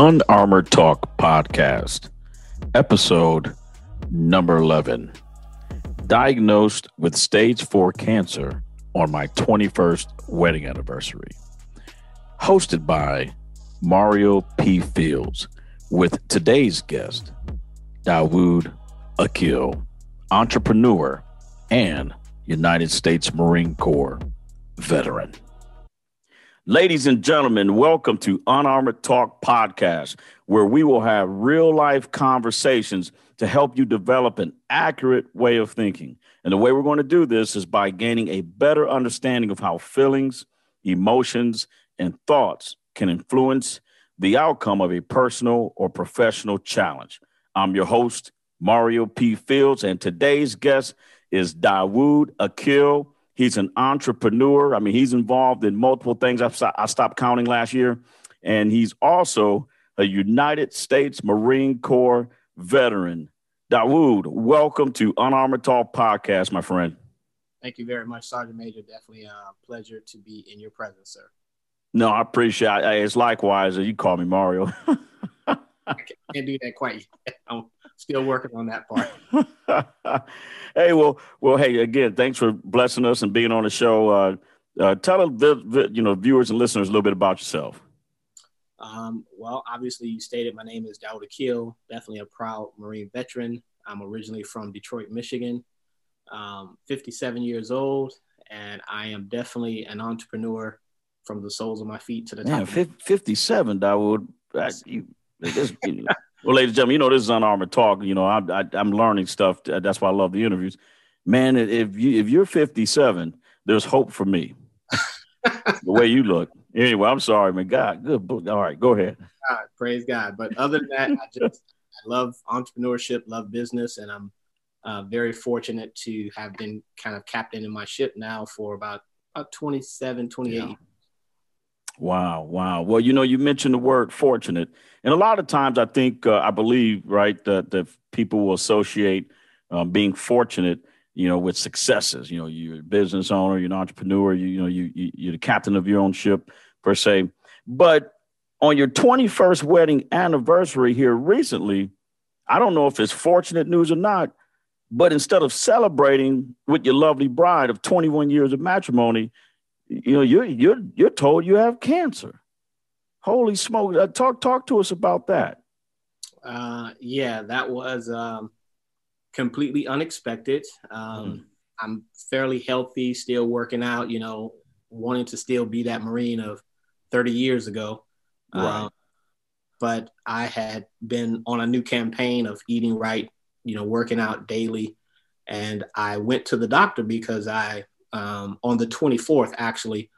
Unarmored Talk podcast, episode number 11. Diagnosed with stage four cancer on my 21st wedding anniversary. Hosted by Mario P. Fields, with today's guest, Dawood Akil, entrepreneur and United States Marine Corps veteran. Ladies and gentlemen, welcome to Unarmored Talk Podcast, where we will have real life conversations to help you develop an accurate way of thinking. And the way we're going to do this is by gaining a better understanding of how feelings, emotions, and thoughts can influence the outcome of a personal or professional challenge. I'm your host, Mario P. Fields, and today's guest is Dawood Akil. He's an entrepreneur. I mean, he's involved in multiple things. I, I stopped counting last year. And he's also a United States Marine Corps veteran. Dawood, welcome to Unarmored Talk podcast, my friend. Thank you very much, Sergeant Major. Definitely a pleasure to be in your presence, sir. No, I appreciate it. It's likewise. You call me Mario. I can't do that quite yet. I'm still working on that part. hey, well, well, hey, again, thanks for blessing us and being on the show. Uh, uh, tell the, you know viewers and listeners a little bit about yourself. Um, well, obviously, you stated my name is Dawood Akil, definitely a proud Marine veteran. I'm originally from Detroit, Michigan, um, 57 years old, and I am definitely an entrepreneur from the soles of my feet to the Man, top. 57, Dawood. you, well, ladies and gentlemen, you know this is unarmored talk. You know, I, I, I'm learning stuff. That's why I love the interviews. Man, if you if you're 57, there's hope for me. the way you look. Anyway, I'm sorry, man. God, good book. All right, go ahead. God, praise God. But other than that, I just I love entrepreneurship, love business, and I'm uh, very fortunate to have been kind of captain in my ship now for about about 27, 28 yeah. Wow, wow. Well, you know, you mentioned the word fortunate, and a lot of times I think uh, I believe right that that people will associate um, being fortunate, you know, with successes. You know, you're a business owner, you're an entrepreneur, you, you know, you, you you're the captain of your own ship per se. But on your 21st wedding anniversary here recently, I don't know if it's fortunate news or not, but instead of celebrating with your lovely bride of 21 years of matrimony, you know you're you're you're told you have cancer. Holy smoke uh, talk talk to us about that. Uh yeah that was um completely unexpected. Um mm. i'm fairly healthy still working out you know wanting to still be that marine of 30 years ago. Right. Um, but i had been on a new campaign of eating right you know working out daily. And i went to the doctor because i um, on the 24th, actually,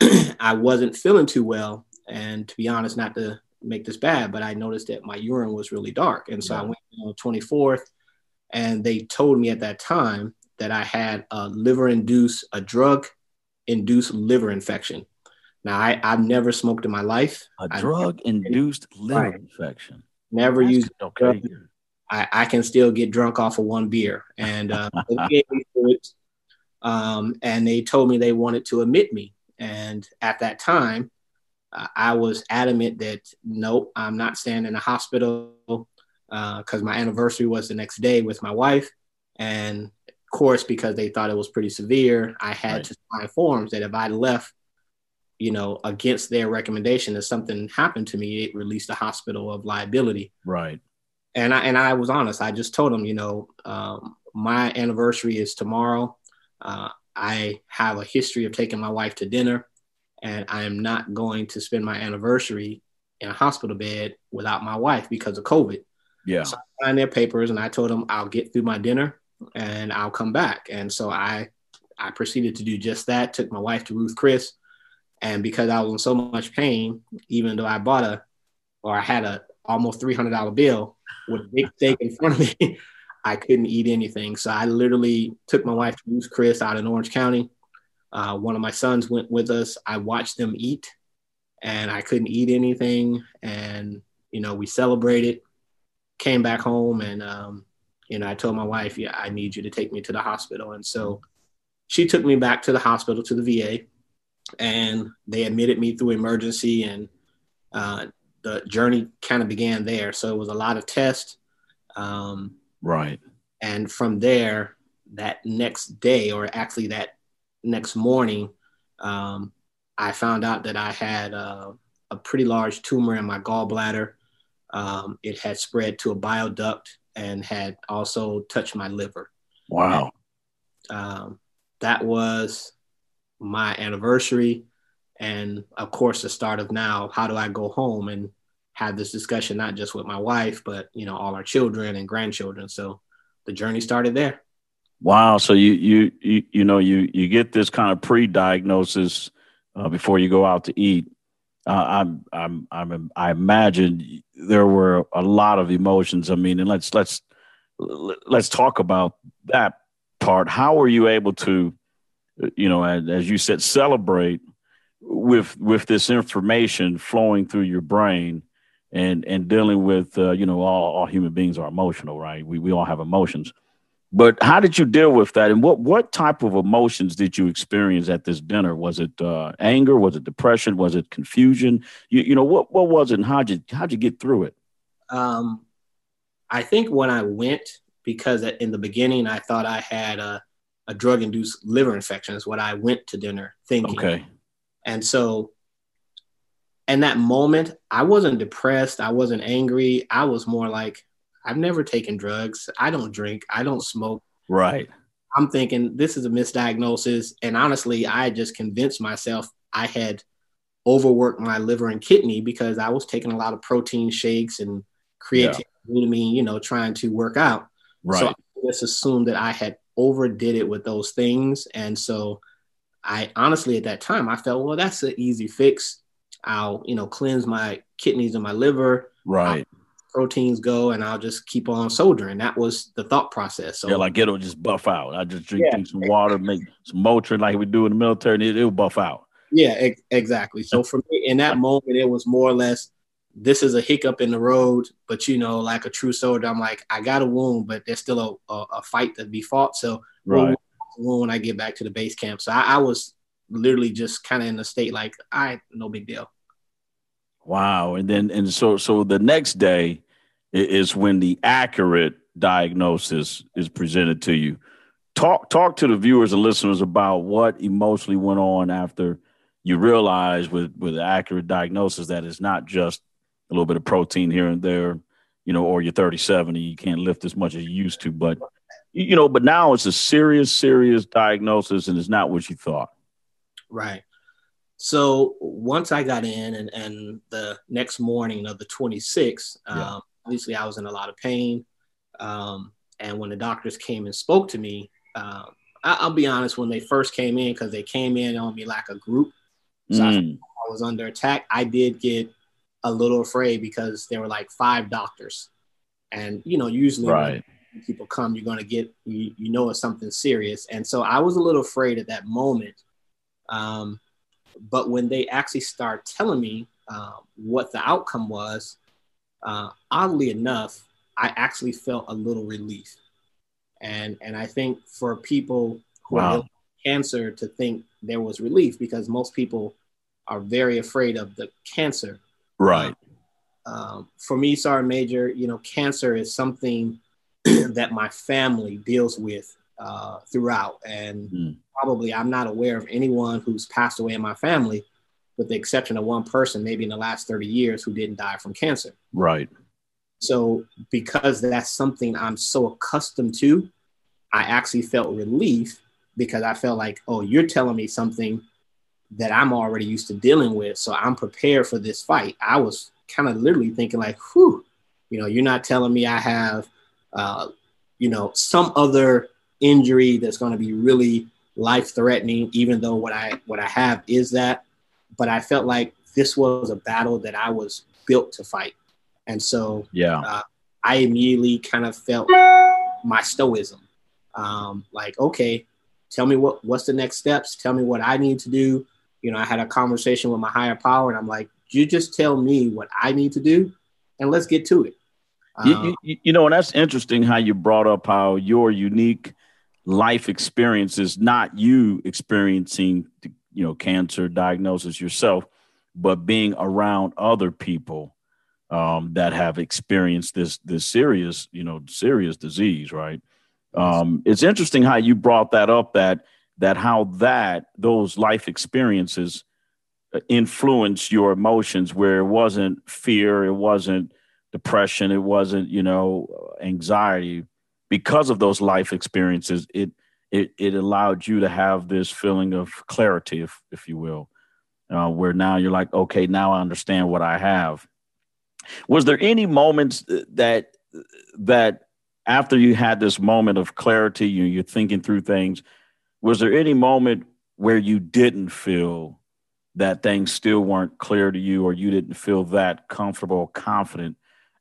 I wasn't feeling too well. And to be honest, not to make this bad, but I noticed that my urine was really dark. And so yeah. I went on the 24th, and they told me at that time that I had a liver induced, a drug induced liver infection. Now, I, I've never smoked in my life. A drug induced liver right. infection. Never That's used okay. I, I can still get drunk off of one beer. And uh, um, and they told me they wanted to admit me. And at that time, uh, I was adamant that nope, I'm not staying in the hospital because uh, my anniversary was the next day with my wife. And of course, because they thought it was pretty severe, I had right. to sign forms that if I left, you know, against their recommendation, if something happened to me, it released the hospital of liability. Right. And I and I was honest. I just told them, you know, um, my anniversary is tomorrow. Uh, I have a history of taking my wife to dinner, and I am not going to spend my anniversary in a hospital bed without my wife because of COVID. Yeah. So I signed their papers, and I told them I'll get through my dinner and I'll come back. And so I I proceeded to do just that. Took my wife to Ruth Chris, and because I was in so much pain, even though I bought a or I had a almost three hundred dollar bill with a big steak in front of me, I couldn't eat anything. So I literally took my wife to Chris out in Orange County. Uh, one of my sons went with us. I watched them eat and I couldn't eat anything. And, you know, we celebrated, came back home and, um, you know, I told my wife, yeah, I need you to take me to the hospital. And so she took me back to the hospital, to the VA, and they admitted me through emergency. And uh, the journey kind of began there. So it was a lot of tests. Um, right. And from there, that next day, or actually that next morning, um, I found out that I had uh, a pretty large tumor in my gallbladder. Um, it had spread to a bile duct and had also touched my liver. Wow. And, um, that was my anniversary. And of course, the start of now, how do I go home and have this discussion, not just with my wife, but, you know, all our children and grandchildren. So the journey started there. Wow. So you, you, you, you know, you, you get this kind of pre-diagnosis uh, before you go out to eat. Uh, I'm, I'm, I'm, I imagine there were a lot of emotions. I mean, and let's, let's, let's talk about that part. How were you able to, you know, as, as you said, celebrate with, with this information flowing through your brain and, and dealing with, uh, you know, all, all human beings are emotional, right? We, we all have emotions but how did you deal with that? And what what type of emotions did you experience at this dinner? Was it uh, anger? Was it depression? Was it confusion? You, you know what what was it? And how'd you how'd you get through it? Um, I think when I went, because in the beginning I thought I had a, a drug induced liver infection. Is what I went to dinner thinking. Okay. And so, in that moment, I wasn't depressed. I wasn't angry. I was more like, I've never taken drugs. I don't drink. I don't smoke. Right. I'm thinking this is a misdiagnosis. And honestly, I just convinced myself I had overworked my liver and kidney because I was taking a lot of protein shakes and creatine, yeah. you know, trying to work out. Right. So I just assumed that I had overdid it with those things. And so I honestly, at that time, I felt, well, that's an easy fix. I'll, you know, cleanse my kidneys and my liver. Right. I'll proteins go and I'll just keep on soldiering. That was the thought process. So yeah, like it'll just buff out. I just drink, yeah. some water, make some Motrin like we do in the military, and it, will buff out. Yeah, ex- exactly. So for me, in that moment, it was more or less this is a hiccup in the road, but you know, like a true soldier, I'm like, I got a wound, but there's still a, a, a fight to be fought. So right. when I get back to the base camp, so I, I was literally just kind of in the state like, I right, no big deal. Wow. And then and so so the next day is when the accurate diagnosis is presented to you. Talk talk to the viewers and listeners about what emotionally went on after you realize with with accurate diagnosis that it's not just a little bit of protein here and there, you know, or you're 37 and you can't lift as much as you used to, but you know, but now it's a serious, serious diagnosis and it's not what you thought. Right. So once I got in and, and the next morning of the 26th, yeah. um, obviously I was in a lot of pain. Um, and when the doctors came and spoke to me, um, I, will be honest, when they first came in, because they came in on me like a group, so mm. I, I was under attack. I did get a little afraid because there were like five doctors, and you know, usually right. people come, you're gonna get you, you know it's something serious, and so I was a little afraid at that moment. Um, but when they actually start telling me uh, what the outcome was, uh, oddly enough, I actually felt a little relief. And, and I think for people who wow. have cancer to think there was relief because most people are very afraid of the cancer. Right. Um, for me, Sergeant Major, you know, cancer is something that my family deals with uh, throughout. And mm. probably I'm not aware of anyone who's passed away in my family, with the exception of one person, maybe in the last 30 years, who didn't die from cancer. Right. So, because that's something I'm so accustomed to, I actually felt relief because I felt like, oh, you're telling me something that I'm already used to dealing with. So I'm prepared for this fight. I was kind of literally thinking, like, whew, you know, you're not telling me I have, uh, you know, some other injury that's going to be really life threatening, even though what I what I have is that. But I felt like this was a battle that I was built to fight. And so yeah, uh, I immediately kind of felt my stoicism. Um, like, okay, tell me what what's the next steps. Tell me what I need to do. You know, I had a conversation with my higher power, and I'm like, you just tell me what I need to do, and let's get to it. Um, you, you, know, and that's interesting how you brought up how your unique life experiences, not you experiencing, you know, cancer diagnosis yourself, but being around other people um, that have experienced this this serious, you know, serious disease, right? Um, it's interesting how you brought that up that that how that those life experiences uh, influence your emotions where it wasn't fear, it wasn't depression, it wasn't, you know, anxiety because of those life experiences, it it it allowed you to have this feeling of clarity, if if you will, uh, where now you're like, okay, now I understand what I have. Was there any moments that that after you had this moment of clarity, you, you're thinking through things, was there any moment where you didn't feel that things still weren't clear to you or you didn't feel that comfortable confident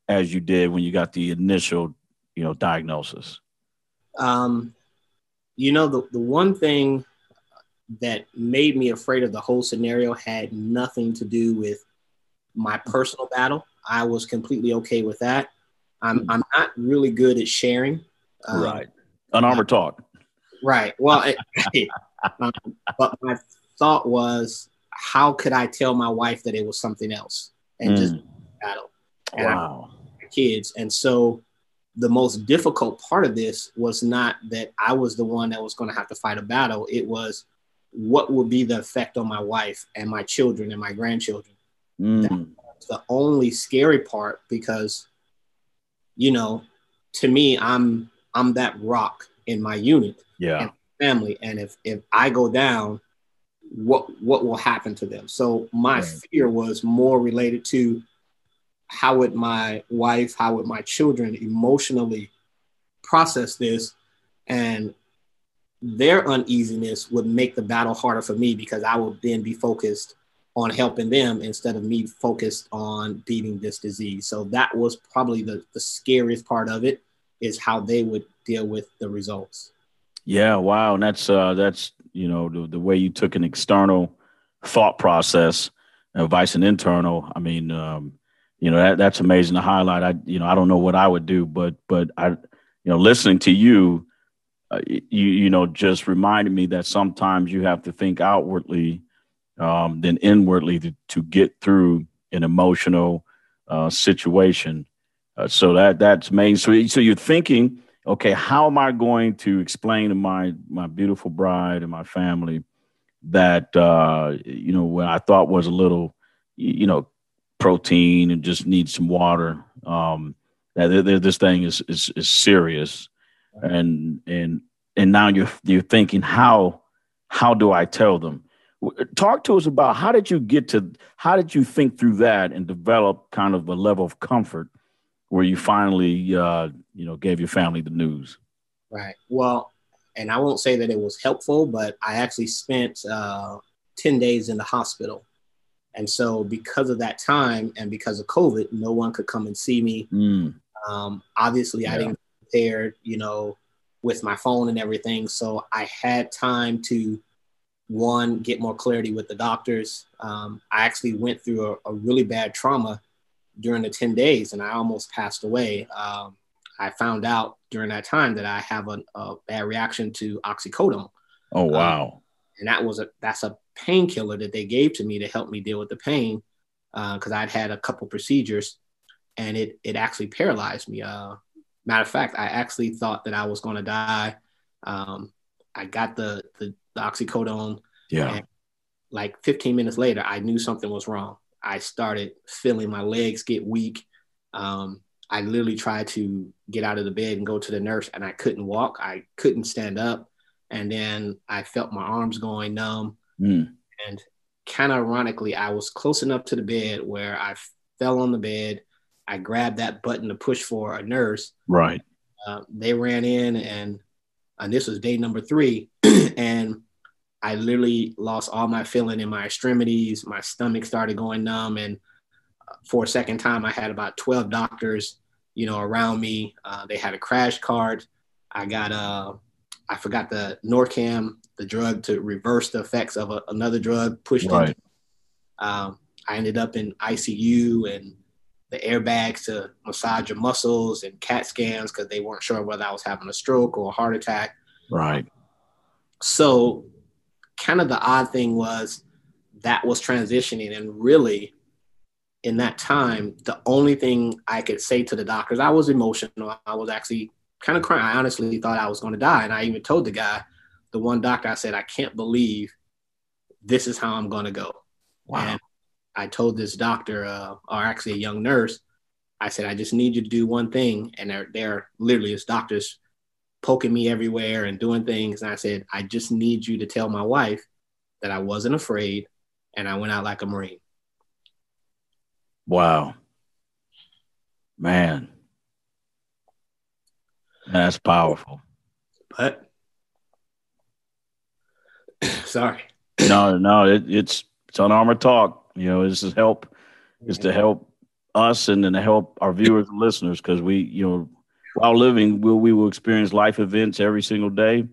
as you did when you got the initial you know diagnosis? Um you know the, the one thing that made me afraid of the whole scenario had nothing to do with my personal battle. I was completely okay with that. I'm hmm. i'm not really good at sharing. Um, right. Unarmored talk. right. Well it, um, but my thought was how could i tell my wife that it was something else and mm. just battle? And wow. I, kids. And so the most difficult part of this was not that I was the one that was going to have to fight a battle. It was what would be the effect on my wife and my children and my grandchildren. Mm. That's the only scary part because, you know, to me, I'm I'm that rock in my unit, yeah, and family, and if if I go down, what what will happen to them? So my right. fear was more related to how would my wife, how would my children emotionally process this? And their uneasiness would make the battle harder for me because I would then be focused on helping them instead of me focused on beating this disease. So that was probably the, the scariest part of it is how they would deal with the results. Yeah, wow. And that's uh that's you know the, the way you took an external thought process, advice and internal. I mean, um, you know that that's amazing to highlight. I you know I don't know what I would do, but but I you know listening to you, uh, you you know just reminded me that sometimes you have to think outwardly, um, than inwardly to, to get through an emotional uh, situation. Uh, so that that's main So so you're thinking, okay, how am I going to explain to my my beautiful bride and my family that uh, you know what I thought was a little you know protein and just need some water. Um, this thing is, is is serious, and and and now you're you're thinking how how do I tell them? Talk to us about how did you get to how did you think through that and develop kind of a level of comfort where you finally uh, you know gave your family the news. Right. Well, and I won't say that it was helpful, but I actually spent uh, ten days in the hospital and so, because of that time and because of COVID, no one could come and see me. Mm. Um, obviously, yeah. I didn't prepare, you know, with my phone and everything. So I had time to one get more clarity with the doctors. Um, I actually went through a, a, really bad trauma during the 10 days and I almost passed away. Um, I found out during that time that I have a, a bad reaction to oxycodone. Oh, wow. Um, and that was a that's a painkiller that they gave to me to help me deal with the pain because uh, I'd had a couple procedures and it it actually paralyzed me. Uh, matter of fact, I actually thought that I was going to die. Um, I got the, the, the oxycodone. Yeah. like 15 minutes later, I knew something was wrong. I started feeling my legs get weak. Um, I literally tried to get out of the bed and go to the nurse, and I couldn't walk. I couldn't stand up. And then I felt my arms going numb. Mm. And kind of ironically, I was close enough to the bed where I fell on the bed. I grabbed that button to push for a nurse. Right. Uh, they ran in, and and this was day number three, and I literally lost all my feeling in my extremities. My stomach started going numb, and uh, for a second time, I had about twelve doctors, you know, around me. Uh, they had a crash cart. I got a I forgot the Narcan, the drug to reverse the effects of a, another drug pushed right. into. Um, I ended up in ICU and the airbags to massage your muscles and CAT scans because they weren't sure whether I was having a stroke or a heart attack. Right. So, kind of the odd thing was that was transitioning, and really, in that time, the only thing I could say to the doctors, I was emotional. I was actually kind of crying. I honestly thought I was going to die. And I even told the guy, the one doctor, I said, I can't believe this is how I'm going to go. Wow. And I told this doctor, uh, or actually a young nurse, I said, I just need you to do one thing. And they're, they're literally as doctors poking me everywhere and doing things. And I said, I just need you to tell my wife that I wasn't afraid and I went out like a Marine. Wow. Man. That's powerful. But sorry. No, no, it, it's it's on armor talk. You know, this is help is to help us and then to help our viewers and listeners because we, you know, while living, we'll, we will experience life events every single day,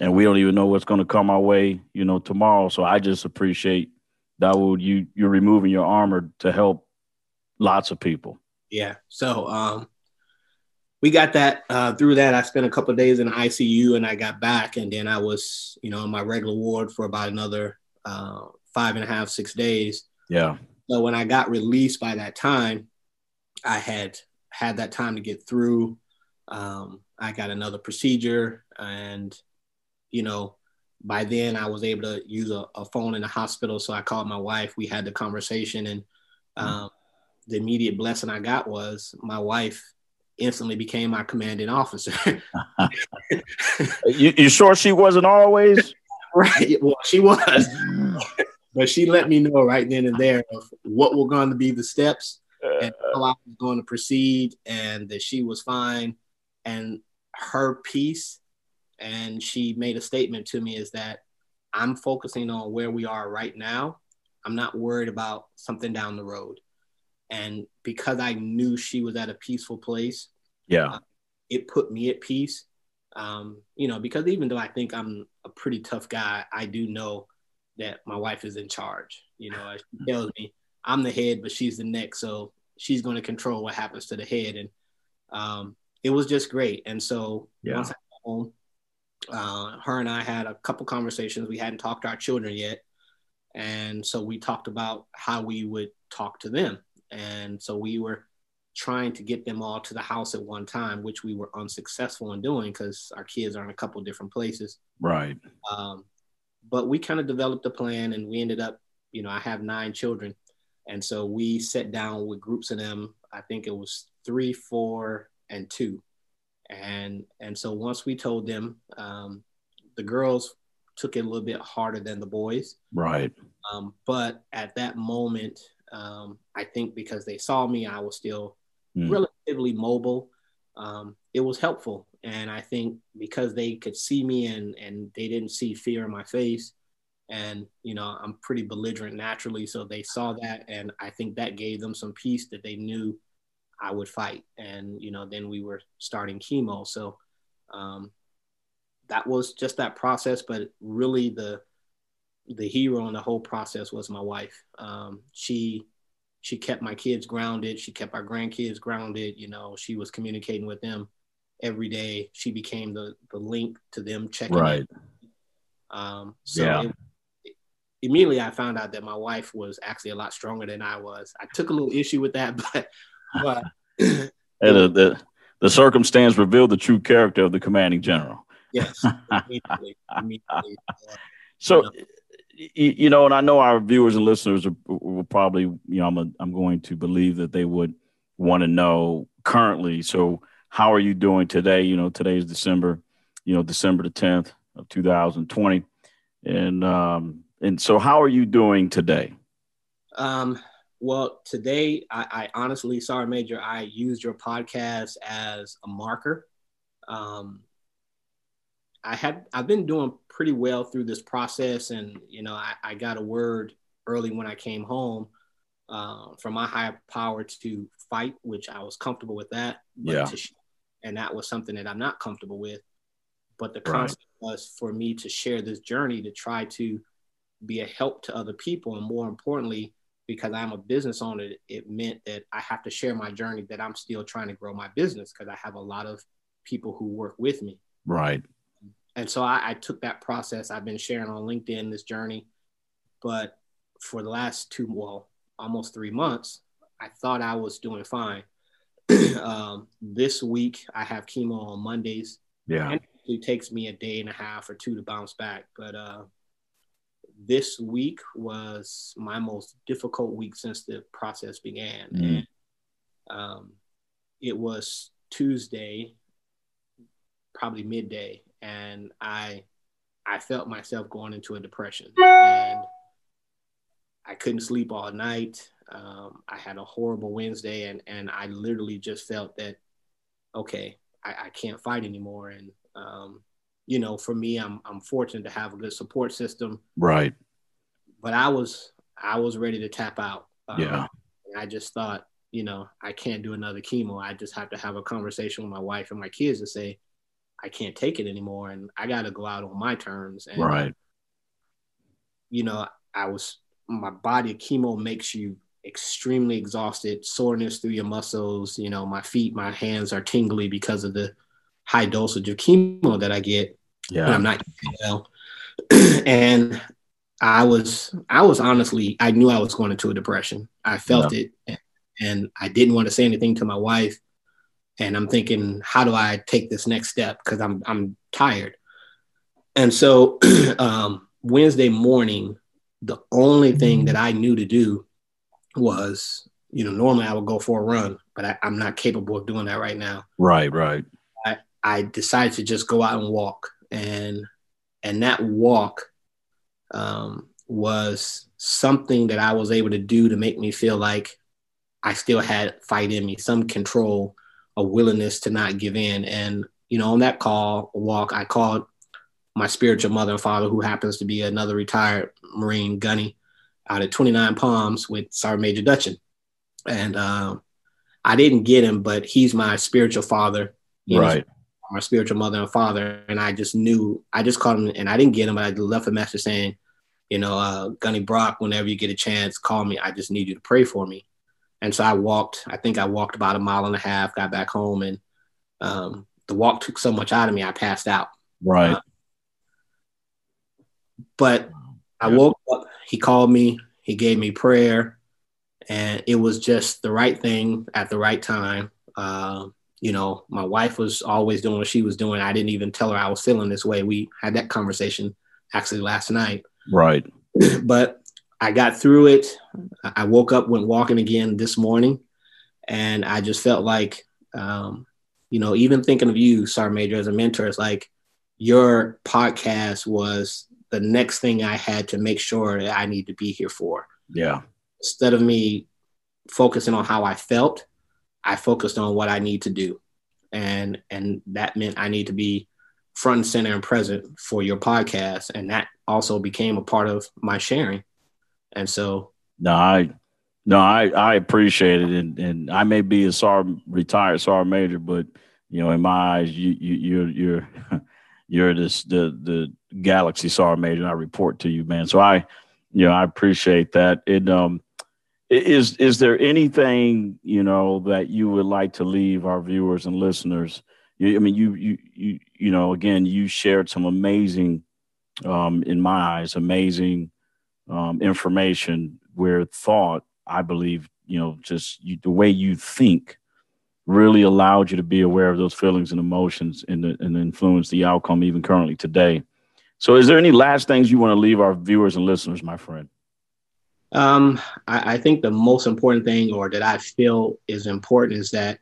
and we don't even know what's going to come our way, you know, tomorrow. So I just appreciate Dawood, you you're removing your armor to help lots of people. Yeah. So um, we got that uh, through that. I spent a couple days in the ICU, and I got back, and then I was, you know, in my regular ward for about another uh, five and a half, six days. Yeah. So when I got released by that time, I had had that time to get through. Um, I got another procedure, and you know, by then I was able to use a, a, phone in the hospital. So I called my wife. We had the conversation, and mm-hmm. um, the immediate blessing I got was my wife instantly became my commanding officer. you, you sure she wasn't always? right. Well, she was, but she let me know right then and there of what were going to be the steps uh, and how I was going to proceed, and that she was fine and her piece and she made a statement to me is that i'm focusing on where we are right now i'm not worried about something down the road and because i knew she was at a peaceful place yeah uh, it put me at peace um, you know because even though i think i'm a pretty tough guy i do know that my wife is in charge you know she tells me i'm the head but she's the neck so she's going to control what happens to the head and um, it was just great. And so yeah. once I got home, uh, her and I had a couple conversations. We hadn't talked to our children yet. And so we talked about how we would talk to them. And so we were trying to get them all to the house at one time, which we were unsuccessful in doing because our kids are in a couple different places. Right. Um, but we kind of developed a plan and we ended up, you know, I have nine children. And so we sat down with groups of them. I think it was three, four, and two. And and so once we told them, um, the girls took it a little bit harder than the boys. Right. Um, but at that moment, um, I think because they saw me, I was still mm. relatively mobile. Um, it was helpful, and I think because they could see me and and they didn't see fear in my face, and you know I'm pretty belligerent naturally, so they saw that, and I think that gave them some peace that they knew I would fight. And, you know, then we were starting chemo. So um, that was just that process. But really the, the hero in the whole process was my wife. Um, she, she kept my kids grounded. She kept our grandkids grounded. You know, she was communicating with them every day. She became the, the link to them checking right. Um, so yeah. it, immediately I found out that my wife was actually a lot stronger than I was. I took a little issue with that, but but the, the, the circumstance revealed the true character of the commanding general. Yes. Immediately, immediately. so, you, you know, and I know our viewers and listeners are, will probably, you know, I'm, a, I'm going to believe that they would want to know currently. So, how are you doing today? You know, today is December, you know, December the 10th of 2020. And, um, and so how are you doing today? Um, well, today, I, I, honestly, sorry, Major, I used your podcast as a marker. Um, I had I've been doing pretty well through this process, and you know, I, I got a word early when I came home uh, from my higher power to fight, which I was comfortable with that. yeah. To, and that was something that I'm not comfortable with. But the concept right. was for me to share this journey to try to be a help to other people, and more importantly, because I'm a business owner, it meant that I have to share my journey that I'm still trying to grow my business because I have a lot of people who work with me. Right. And so I, I, took that process. I've been sharing on LinkedIn this journey, but for the last two, well, almost three months, I thought I was doing fine. um, this week I have chemo on Mondays. Yeah. And it takes me a day and a half or two to bounce back. But uh, this week was my most difficult week since the process began. Mm. And um, it was Tuesday, probably midday, and I I felt myself going into a depression. And I couldn't sleep all night. Um, I had a horrible Wednesday, and and I literally just felt that, okay, I, I can't fight anymore. And um, you know, for me, I'm I'm fortunate to have a good support system. Right. But I was I was ready to tap out. Um, yeah. I just thought, you know, I can't do another chemo. I just have to have a conversation with my wife and my kids to say, I can't take it anymore, and I got to go out on my terms. And, right. You know, I was my body chemo makes you extremely exhausted, soreness through your muscles. You know, my feet, my hands are tingly because of the high dosage of chemo that I get. Yeah, I'm not well, and I was, I was honestly, I knew I was going into a depression. I felt yeah. it, and I didn't want to say anything to my wife. And I'm thinking, how do I take this next step? Because I'm, I'm tired. And so um, Wednesday morning, the only thing that I knew to do was, you know, normally I would go for a run, but I, am not capable of doing that right now. Right, right. I, I decided to just go out and walk, and and that walk um, was something that I was able to do to make me feel like I still had fight in me, some control, a willingness to not give in. And you know, on that call walk, I called my spiritual mother and father, who happens to be another retired Marine gunny out of 29 Palms with Sergeant Major Dutchin. And um, I didn't get him, but he's my spiritual father. Right. My spiritual mother and father. And I just knew, I just called him and I didn't get him, but I left a message saying, you know, uh, Gunny Brock, whenever you get a chance, call me. I just need you to pray for me. And so I walked, I think I walked about a mile and a half, got back home, and um, the walk took so much out of me, I passed out. Right. Uh, but I woke up, he called me, he gave me prayer, and it was just the right thing at the right time. Uh, you know, my wife was always doing what she was doing. I didn't even tell her I was feeling this way. We had that conversation actually last night. Right. but I got through it. I woke up, went walking again this morning, and I just felt like, um, you know, even thinking of you, Sergeant Major, as a mentor, it's like your podcast was the next thing I had to make sure that I need to be here for. Yeah. Instead of me focusing on how I felt, I focused on what I need to do. And and that meant I need to be front and center and present for your podcast. And that also became a part of my sharing. And so No, I no, I, I appreciate it and, and I may be a SAR retired SAR major, but you know, in my eyes, you you you're you're you're this the the Galaxy Sergeant Major, and I report to you, man. So I, you know, I appreciate that. It um, is is there anything you know that you would like to leave our viewers and listeners? I mean, you you you you know, again, you shared some amazing, um, in my eyes, amazing um, information where thought, I believe, you know, just you, the way you think really allowed you to be aware of those feelings and emotions and, and influence the outcome even currently today. So, is there any last things you want to leave our viewers and listeners, my friend? Um, I, I think the most important thing, or that I feel is important, is that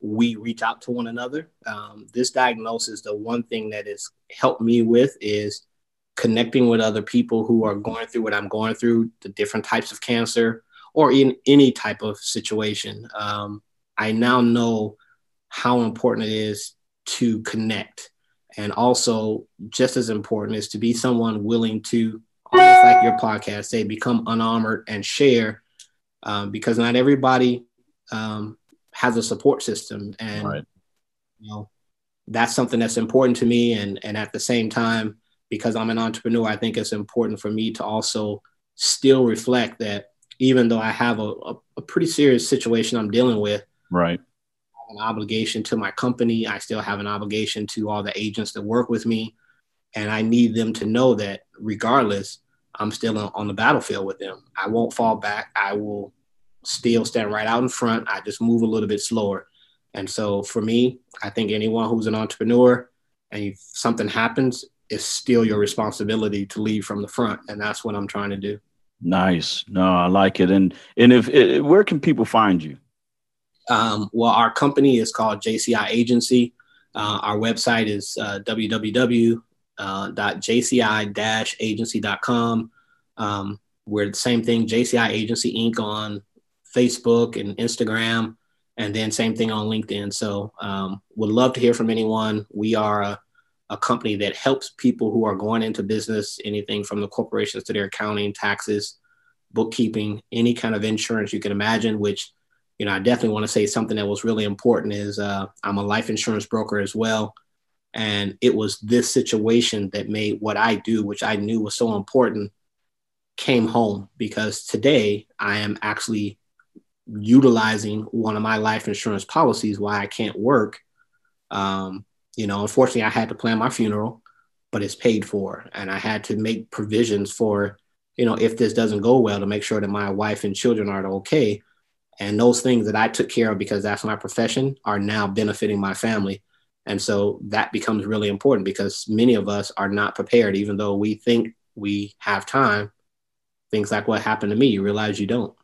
we reach out to one another. Um, this diagnosis, the one thing that has helped me with is connecting with other people who are going through what I'm going through, the different types of cancer, or in any type of situation. Um, I now know how important it is to connect. And also, just as important is to be someone willing to, almost like your podcast, say, become unarmored and share, um, because not everybody um, has a support system. And, right. you know, that's something that's important to me. And, and at the same time, because I'm an entrepreneur, I think it's important for me to also still reflect that even though I have a, a, a pretty serious situation I'm dealing with, Right. an obligation to my company. I still have an obligation to all the agents that work with me. And I need them to know that regardless, I'm still on the battlefield with them. I won't fall back. I will still stand right out in front. I just move a little bit slower. And so for me, I think anyone who's an entrepreneur and if something happens, it's still your responsibility to lead from the front. And that's what I'm trying to do. Nice. No, I like it. And and if it, where can people find you? Um, well, our company is called JCI Agency. Uh, our website is uh, www.jci-agency.com. Um, we're the same thing, JCI Agency Inc. on Facebook and Instagram, and then same thing on LinkedIn. So, um, would love to hear from anyone. We are a, a company that helps people who are going into business, anything from the corporations to their accounting, taxes, bookkeeping, any kind of insurance you can imagine, which you know, I definitely want to say something that was really important is uh, I'm a life insurance broker as well. And it was this situation that made what I do, which I knew was so important, came home because today I am actually utilizing one of my life insurance policies why I can't work. Um, you know, unfortunately, I had to plan my funeral, but it's paid for. And I had to make provisions for, you know, if this doesn't go well, to make sure that my wife and children are okay and those things that I took care of because that's my profession are now benefiting my family. And so that becomes really important because many of us are not prepared, even though we think we have time. Things like what happened to me, you realize you don't.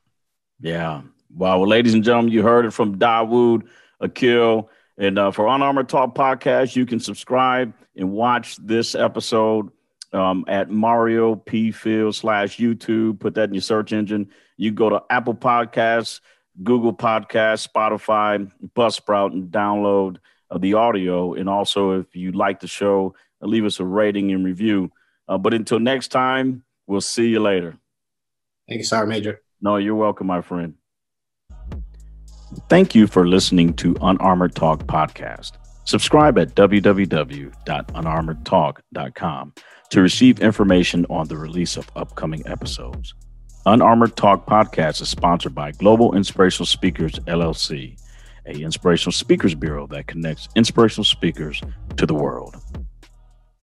Yeah. Well, ladies and gentlemen, you heard it from Dawood Akil. And uh, for Unarmored Talk Podcast, you can subscribe and watch this episode um, at Mario P Field slash YouTube. Put that in your search engine. You go to Apple Podcasts Google Podcast, Spotify, Buzzsprout, and download uh, the audio. And also, if you like the show, uh, leave us a rating and review. Uh, but until next time, we'll see you later. Thank you, Sergeant Major. No, you're welcome, my friend. Thank you for listening to Unarmored Talk Podcast. Subscribe at www.unarmoredtalk.com to receive information on the release of upcoming episodes. Unarmored Talk podcast is sponsored by Global Inspirational Speakers LLC, a inspirational speakers bureau that connects inspirational speakers to the world.